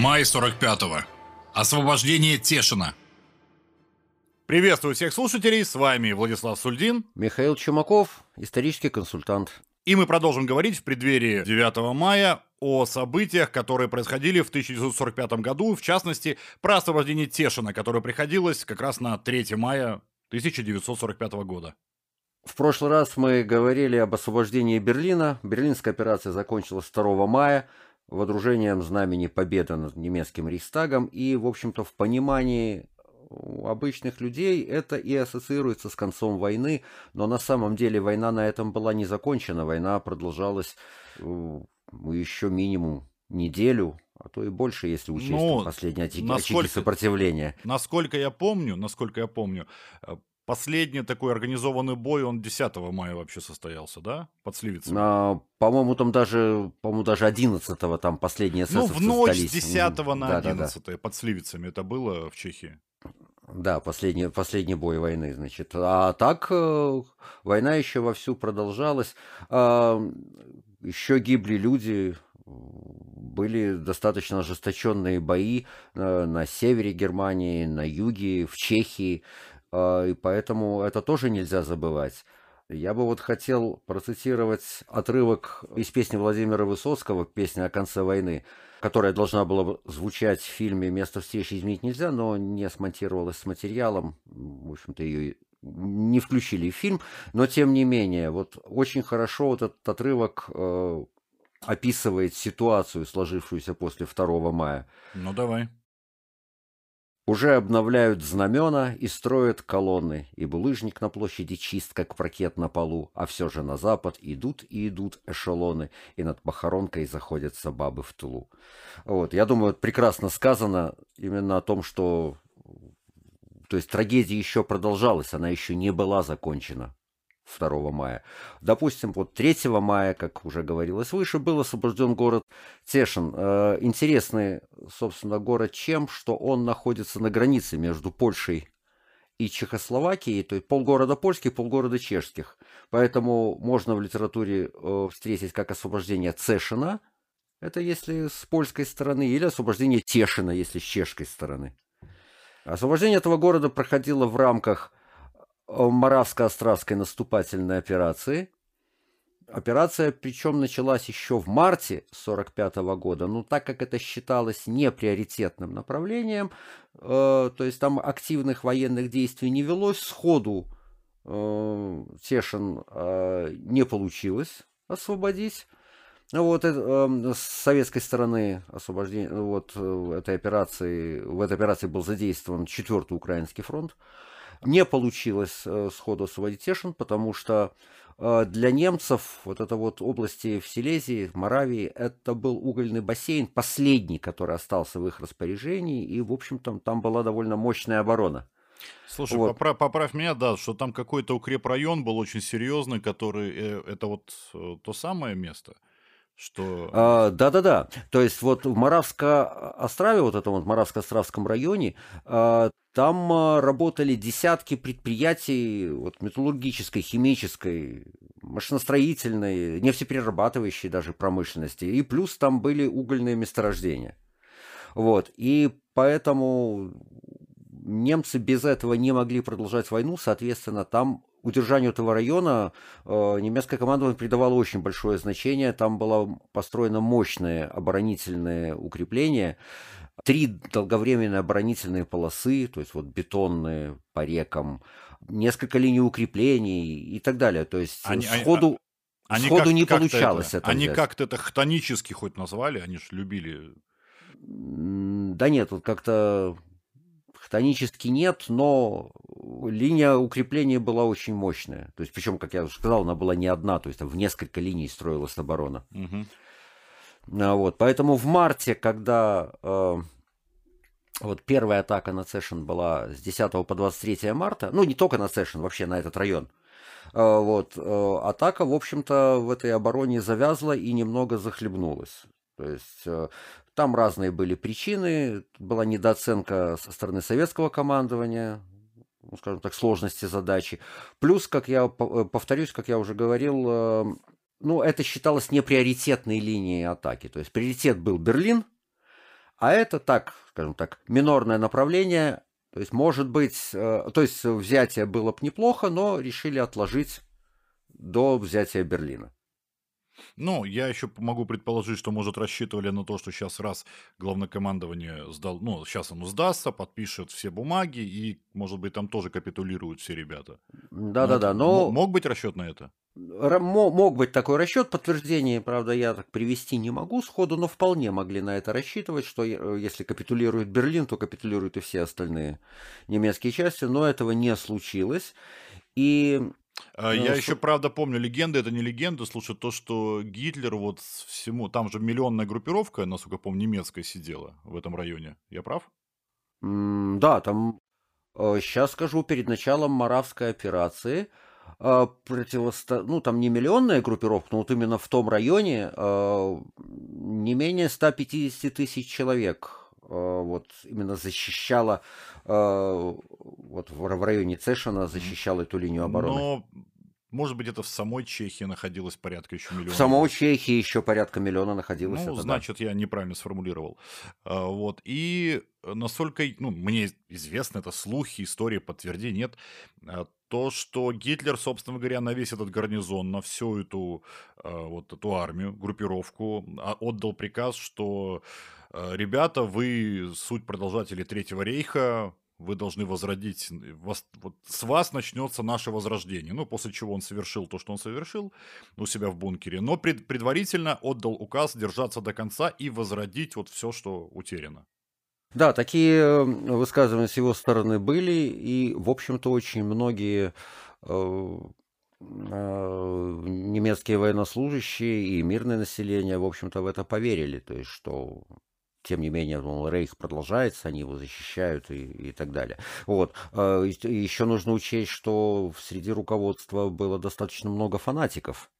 Май 45-го. Освобождение Тешина. Приветствую всех слушателей, с вами Владислав Сульдин. Михаил Чумаков, исторический консультант. И мы продолжим говорить в преддверии 9 мая о событиях, которые происходили в 1945 году, в частности, про освобождение Тешина, которое приходилось как раз на 3 мая 1945 года. В прошлый раз мы говорили об освобождении Берлина. Берлинская операция закончилась 2 мая водружением знамени победы над немецким Рейхстагом. И, в общем-то, в понимании обычных людей это и ассоциируется с концом войны, но на самом деле война на этом была не закончена. Война продолжалась э, еще минимум неделю, а то и больше, если учесть ну, последние очаги, насколько, очаги сопротивления. Насколько я помню, насколько я помню, э, Последний такой организованный бой, он 10 мая вообще состоялся, да? Под Сливицами. А, по-моему, там даже, по-моему, даже 11 там последние Ну, в ночь с 10 на 11 да, да. под Сливицами это было в Чехии. Да, последний, последний бой войны, значит. А так э, война еще вовсю продолжалась. А, еще гибли люди, были достаточно ожесточенные бои э, на севере Германии, на юге, в Чехии. А, и поэтому это тоже нельзя забывать. Я бы вот хотел процитировать отрывок из песни Владимира Высоцкого, песня о конце войны, которая должна была звучать в фильме «Место встречи изменить нельзя», но не смонтировалась с материалом. В общем-то, ее не включили в фильм, но тем не менее, вот очень хорошо вот этот отрывок э, описывает ситуацию, сложившуюся после 2 мая. Ну, давай. Уже обновляют знамена и строят колонны, и булыжник на площади чист, как паркет на полу, а все же на запад идут и идут эшелоны, и над похоронкой заходятся бабы в тулу. Вот, я думаю, прекрасно сказано именно о том, что то есть трагедия еще продолжалась, она еще не была закончена. 2 мая. Допустим, вот 3 мая, как уже говорилось выше, был освобожден город Тешин. Э, интересный, собственно, город чем, что он находится на границе между Польшей и Чехословакией, то есть полгорода польских, полгорода чешских. Поэтому можно в литературе э, встретить как освобождение Цешина, это если с польской стороны, или освобождение Тешина, если с чешской стороны. Освобождение этого города проходило в рамках Моравско-Островской наступательной операции. Операция, причем, началась еще в марте 1945 года, но так как это считалось неприоритетным направлением, э, то есть там активных военных действий не велось, сходу э, Тешин э, не получилось освободить. Вот это, э, с советской стороны освобождение, вот э, этой операции, в этой операции был задействован 4-й Украинский фронт. Не получилось э, сходу освободить Тешин, потому что э, для немцев вот эта вот области в Силезии, в Моравии, это был угольный бассейн, последний, который остался в их распоряжении, и, в общем-то, там была довольно мощная оборона. Слушай, вот. поправь, поправь меня, да, что там какой-то укрепрайон был очень серьезный, который, э, это вот то самое место? что... А, да-да-да. То есть вот в Моравско-Острове, вот этом вот Моравско-Островском районе, а, там а, работали десятки предприятий вот, металлургической, химической, машиностроительной, нефтеперерабатывающей даже промышленности. И плюс там были угольные месторождения. Вот. И поэтому немцы без этого не могли продолжать войну, соответственно, там удержанию этого района э, немецкое командование придавало очень большое значение. Там было построено мощное оборонительное укрепление, три долговременные оборонительные полосы, то есть вот бетонные по рекам, несколько линий укреплений и так далее. То есть они, сходу, они, сходу как, не получалось это, это Они как-то это хтонически хоть назвали, они же любили... Да нет, вот как-то хтонически нет, но линия укрепления была очень мощная. То есть, причем, как я уже сказал, она была не одна, то есть там в несколько линий строилась оборона. Угу. Вот, поэтому в марте, когда э, вот первая атака на Цешин была с 10 по 23 марта, ну не только на Цешин, вообще на этот район, э, вот, э, атака, в общем-то, в этой обороне завязла и немного захлебнулась. То есть э, там разные были причины, была недооценка со стороны советского командования, ну, скажем так, сложности задачи. Плюс, как я э, повторюсь, как я уже говорил, э, ну, это считалось неприоритетной линией атаки. То есть приоритет был Берлин, А это так, скажем так, минорное направление. То есть, может быть, э, то есть взятие было бы неплохо, но решили отложить до взятия Берлина. Ну, я еще могу предположить, что, может, рассчитывали на то, что сейчас раз главнокомандование сдал, ну, сейчас оно сдастся, подпишет все бумаги, и, может быть, там тоже капитулируют все ребята. Да-да-да, но... Мог быть расчет на это? Мог быть такой расчет, подтверждение, правда, я так привести не могу сходу, но вполне могли на это рассчитывать, что э, если капитулирует Берлин, то капитулируют и все остальные немецкие части, но этого не случилось. И А, Ну, Я со- еще, правда, помню легенды, это не легенда, слушай, то, что Гитлер вот всему, там же миллионная группировка, насколько я помню, немецкая сидела в этом районе. Я прав? м, да, там сейчас скажу, перед началом Моравской операции э, противосто... ну там не миллионная группировка, но вот именно в том районе э, не менее 150 тысяч человек э, вот именно защищала э, вот в в районе Цешина защищала эту линию обороны. Но, может быть, это в самой Чехии находилось порядка еще миллиона. В самой Чехии еще порядка миллиона находилось. Ну, это да. значит, я неправильно сформулировал. А, Вот. И насколько, ну, мне известно, это слухи, истории, подтвердений нет, а, то, что Гитлер, собственно говоря, на весь этот гарнизон, на всю эту, а, вот эту армию, группировку, отдал приказ, что ребята, вы суть продолжатели Третьего рейха, вы должны возродить, вас- вот с вас начнется наше возрождение. Ну, после чего он совершил то, что он совершил у себя в бункере, но пред- предварительно отдал указ держаться до конца и возродить вот все, что утеряно. Да, такие э, высказывания с его стороны были, и, в общем-то, очень многие э, э, немецкие военнослужащие и мирное население, в общем-то, в это поверили, то есть, что тем не менее, мол, рейх продолжается, они его защищают и, и так далее. Вот. Э, Еще нужно учесть, что среди руководства было достаточно много фанатиков,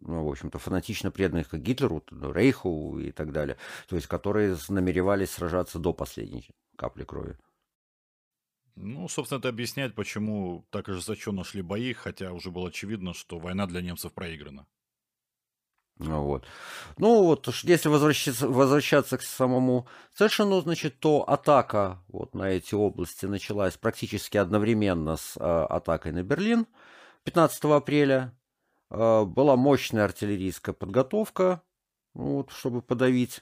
ну, в общем-то, фанатично преданных к Гитлеру, Рейху и так далее, то есть, которые намеревались сражаться до последней капли крови. Ну, собственно, это объясняет, почему так ожесточенно шли бои, хотя уже было очевидно, что война для немцев проиграна. Вот. Ну вот, если возвращаться, возвращаться к самому Цешину, значит, то атака вот на эти области началась практически одновременно с э, атакой на Берлин 15 апреля. Э, была мощная артиллерийская подготовка, ну, вот, чтобы подавить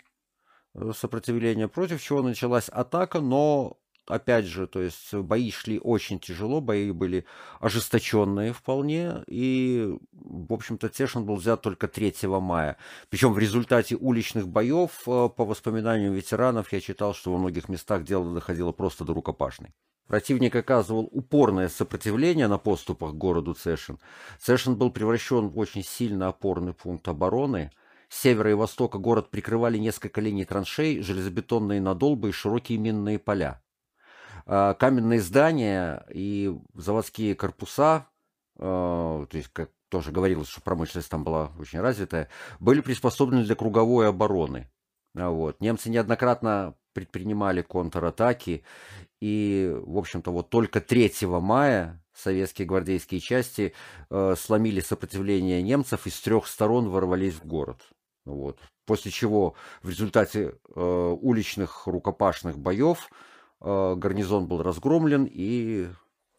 э, сопротивление, против чего началась атака, но опять же, то есть бои шли очень тяжело, бои были ожесточенные вполне, и, в общем-то, Тешин был взят только 3 мая. Причем в результате уличных боев, э, по воспоминаниям ветеранов, я читал, что во многих местах дело доходило просто до рукопашной. Противник оказывал упорное сопротивление на поступах к городу Цешин. Цешин был превращен в очень сильно опорный пункт обороны. С севера и востока город прикрывали несколько линий траншей, железобетонные надолбы и широкие минные поля. А, Каменные здания и заводские корпуса, э, то есть, как тоже говорилось, что промышленность там была очень развитая, были приспособлены для круговой обороны. А Вот. Немцы неоднократно предпринимали контратаки, и, в общем-то, вот только 3 мая советские гвардейские части э, сломили сопротивление немцев и с трех сторон ворвались в город. Вот. После чего в результате э, уличных рукопашных боев гарнизон был разгромлен и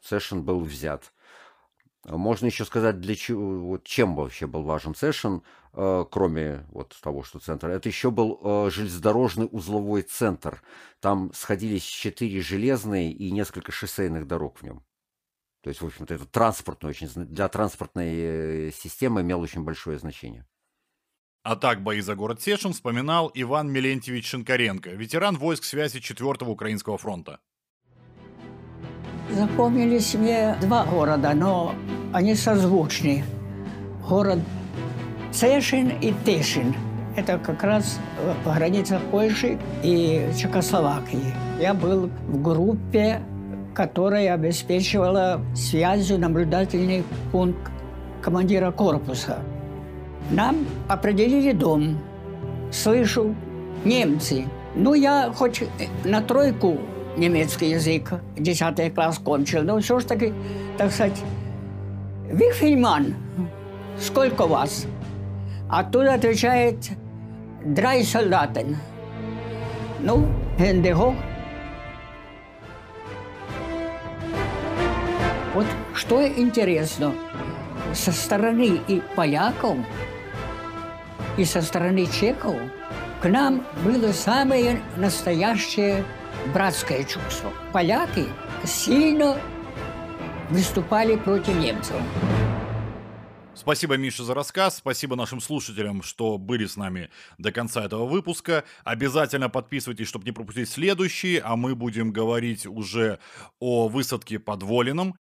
Сэшен был взят. Можно еще сказать, для чего, вот чем вообще был важен Сэшен, э, кроме вот того, что центр. Это еще был э, железнодорожный узловой центр. Там сходились четыре железные и несколько шоссейных дорог в нем. То есть, в общем-то, это транспортный очень, для транспортной э, системы имел очень большое значение. А так бои за город Сешин вспоминал Иван Милентьевич Шинкаренко, ветеран войск связи 4-го Украинского фронта. Запомнились мне два города, но они созвучны. Город Цешин и Тешин. Это как раз э, по границах Польши и Чехословакии. Я был в группе, которая обеспечивала связью наблюдательный пункт командира корпуса. Нам определили дом. Слышу, немцы. Ну, я хоть на тройку немецкий язык, 10 класс кончил, но все ж таки, так сказать, Вихельман, сколько вас? Оттуда отвечает Драй солдатен. Ну, Гендего. Вот что интересно, со стороны и поляков, и со стороны чехов к нам было самое настоящее братское чувство. Поляки сильно выступали против немцев. Спасибо, Миша, за рассказ. Спасибо нашим слушателям, что были с нами до конца этого выпуска. Обязательно подписывайтесь, чтобы не пропустить следующий, а мы будем говорить уже о высадке под Волином.